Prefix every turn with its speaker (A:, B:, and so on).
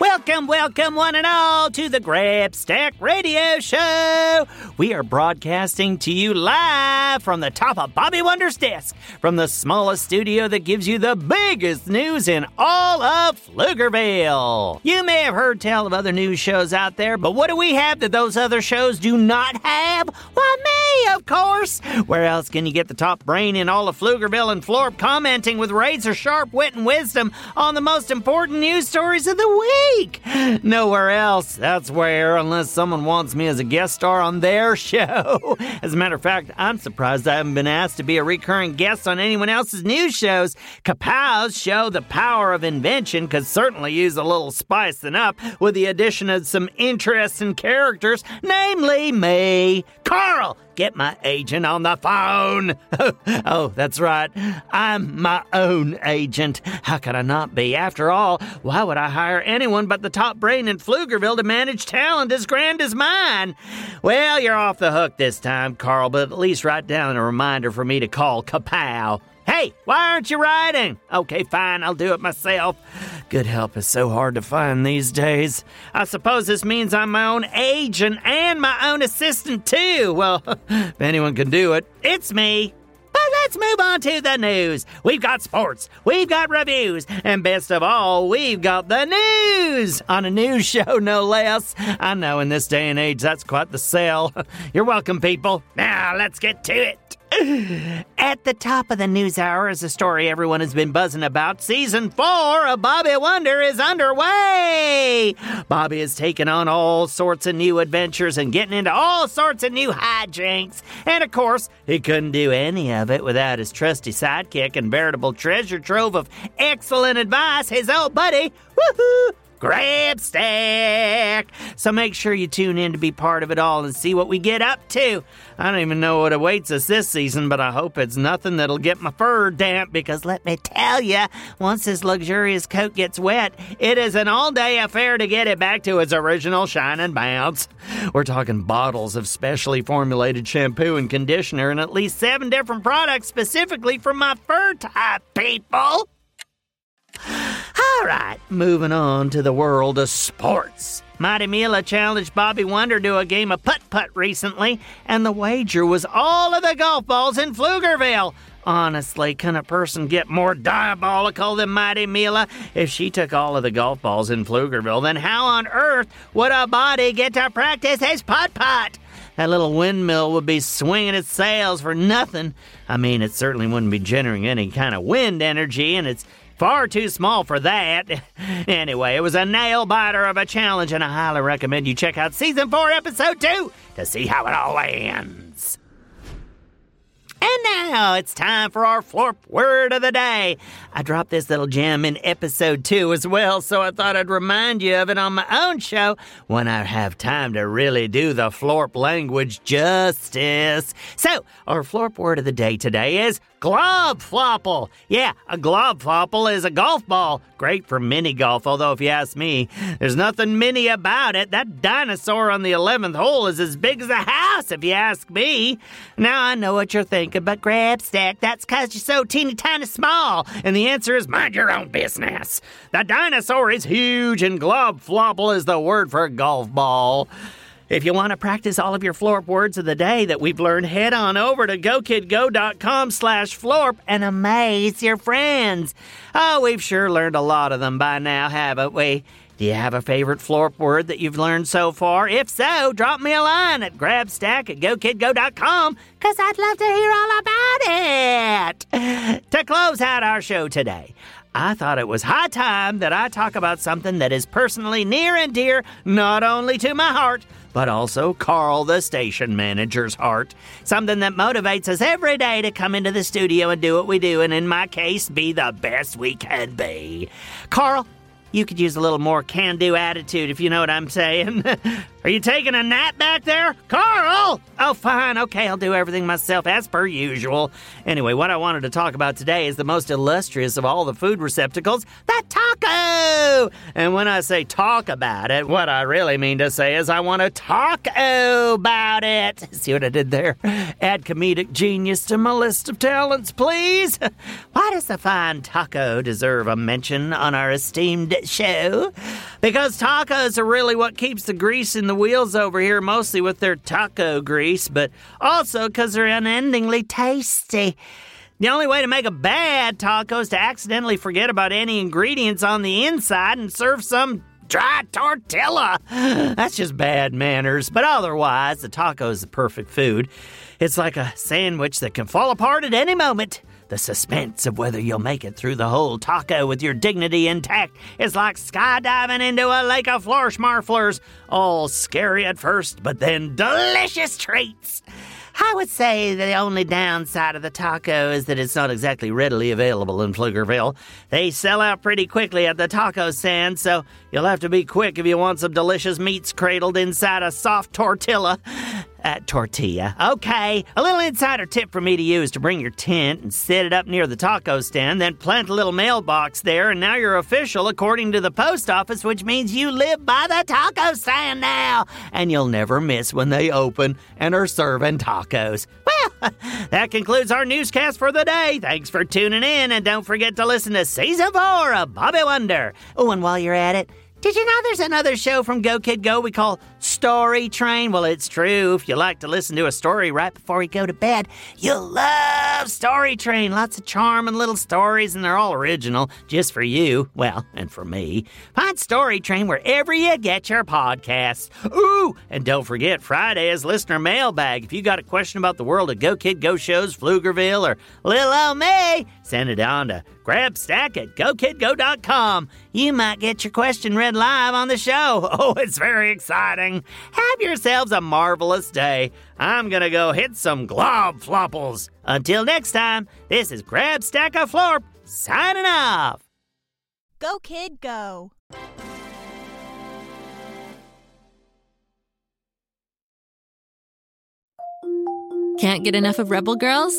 A: Welcome, welcome, one and all, to the Grabstack Radio Show. We are broadcasting to you live from the top of Bobby Wonder's desk, from the smallest studio that gives you the biggest news in all of Pflugerville. You may have heard tell of other news shows out there, but what do we have that those other shows do not have? Why, me, of course. Where else can you get the top brain in all of Pflugerville and Florp commenting with razor sharp wit and wisdom on the most important news stories of the week? Week. Nowhere else. That's where, unless someone wants me as a guest star on their show. As a matter of fact, I'm surprised I haven't been asked to be a recurring guest on anyone else's news shows. Kapow's show, The Power of Invention, could certainly use a little spicing up with the addition of some interesting characters, namely me, Carl get my agent on the phone. oh, that's right. I'm my own agent. How could I not be? After all, why would I hire anyone but the top brain in Pflugerville to manage talent as grand as mine? Well, you're off the hook this time, Carl, but at least write down a reminder for me to call Kapow. Hey, why aren't you riding? Okay, fine, I'll do it myself. Good help is so hard to find these days. I suppose this means I'm my own agent and my own assistant, too. Well, if anyone can do it, it's me. But let's move on to the news. We've got sports, we've got reviews, and best of all, we've got the news on a news show, no less. I know in this day and age, that's quite the sell. You're welcome, people. Now, let's get to it. At the top of the news hour is a story everyone has been buzzing about. Season four of Bobby Wonder is underway. Bobby is taking on all sorts of new adventures and getting into all sorts of new hijinks. And of course, he couldn't do any of it without his trusty sidekick and veritable treasure trove of excellent advice, his old buddy, woohoo, Grabstack. So make sure you tune in to be part of it all and see what we get up to. I don't even know what awaits us this season, but I hope it's nothing that'll get my fur damp because let me tell you, once this luxurious coat gets wet, it is an all day affair to get it back to its original shine and bounce. We're talking bottles of specially formulated shampoo and conditioner and at least seven different products specifically for my fur type, people. All right, moving on to the world of sports. Mighty Mila challenged Bobby Wonder to a game of putt putt recently, and the wager was all of the golf balls in Pflugerville. Honestly, can a person get more diabolical than Mighty Mila? If she took all of the golf balls in Pflugerville, then how on earth would a body get to practice his putt putt? That little windmill would be swinging its sails for nothing. I mean, it certainly wouldn't be generating any kind of wind energy, and it's Far too small for that. Anyway, it was a nail biter of a challenge, and I highly recommend you check out season 4, episode 2 to see how it all ends. And now it's time for our Florp word of the day. I dropped this little gem in episode two as well, so I thought I'd remind you of it on my own show when I have time to really do the Florp language justice. So, our Florp word of the day today is Globflopple. Yeah, a globflopple is a golf ball. Great for mini golf, although if you ask me, there's nothing mini about it. That dinosaur on the 11th hole is as big as a house, if you ask me. Now I know what you're thinking, but Grabstack, that's because you're so teeny tiny small. And the answer is mind your own business. The dinosaur is huge, and globflopple is the word for a golf ball. If you want to practice all of your Florp words of the day that we've learned, head on over to gokidgo.com slash Florp and amaze your friends. Oh, we've sure learned a lot of them by now, haven't we? Do you have a favorite Florp word that you've learned so far? If so, drop me a line at grabstack at gokidgo.com because I'd love to hear all about it. To close out our show today, I thought it was high time that I talk about something that is personally near and dear not only to my heart, but also Carl, the station manager's heart. Something that motivates us every day to come into the studio and do what we do, and in my case, be the best we can be. Carl, you could use a little more can do attitude if you know what I'm saying. Are you taking a nap back there? Carl! Oh, fine. Okay, I'll do everything myself as per usual. Anyway, what I wanted to talk about today is the most illustrious of all the food receptacles, the taco! And when I say talk about it, what I really mean to say is I want to talk about it. See what I did there? Add comedic genius to my list of talents, please. Why does the fine taco deserve a mention on our esteemed show? Because tacos are really what keeps the grease in the wheels over here, mostly with their taco grease, but also because they're unendingly tasty. The only way to make a bad taco is to accidentally forget about any ingredients on the inside and serve some dry tortilla. That's just bad manners, but otherwise, the taco is the perfect food. It's like a sandwich that can fall apart at any moment. The suspense of whether you'll make it through the whole taco with your dignity intact is like skydiving into a lake of florschmarflers. All scary at first, but then delicious treats. I would say the only downside of the taco is that it's not exactly readily available in Pflugerville. They sell out pretty quickly at the taco stand, so you'll have to be quick if you want some delicious meats cradled inside a soft tortilla. Uh, tortilla. Okay, a little insider tip for me to use to bring your tent and set it up near the taco stand, then plant a little mailbox there, and now you're official according to the post office, which means you live by the taco stand now, and you'll never miss when they open and are serving tacos. Well, that concludes our newscast for the day. Thanks for tuning in, and don't forget to listen to season four of Bobby Wonder. Oh, and while you're at it, did you know there's another show from Go Kid Go we call Story Train? Well, it's true. If you like to listen to a story right before you go to bed, you'll love Story Train. Lots of charming little stories, and they're all original just for you. Well, and for me. Find Story Train wherever you get your podcasts. Ooh, and don't forget, Friday is listener mailbag. If you got a question about the world of Go Kid Go shows, Pflugerville, or Little Old Me, send it on to grabstack at gokidgo.com. You might get your question read live on the show. Oh, it's very exciting. Have yourselves a marvelous day. I'm going to go hit some glob flopples. Until next time, this is Grabstack of Florp signing off.
B: Go, kid, go.
C: Can't get enough of Rebel Girls?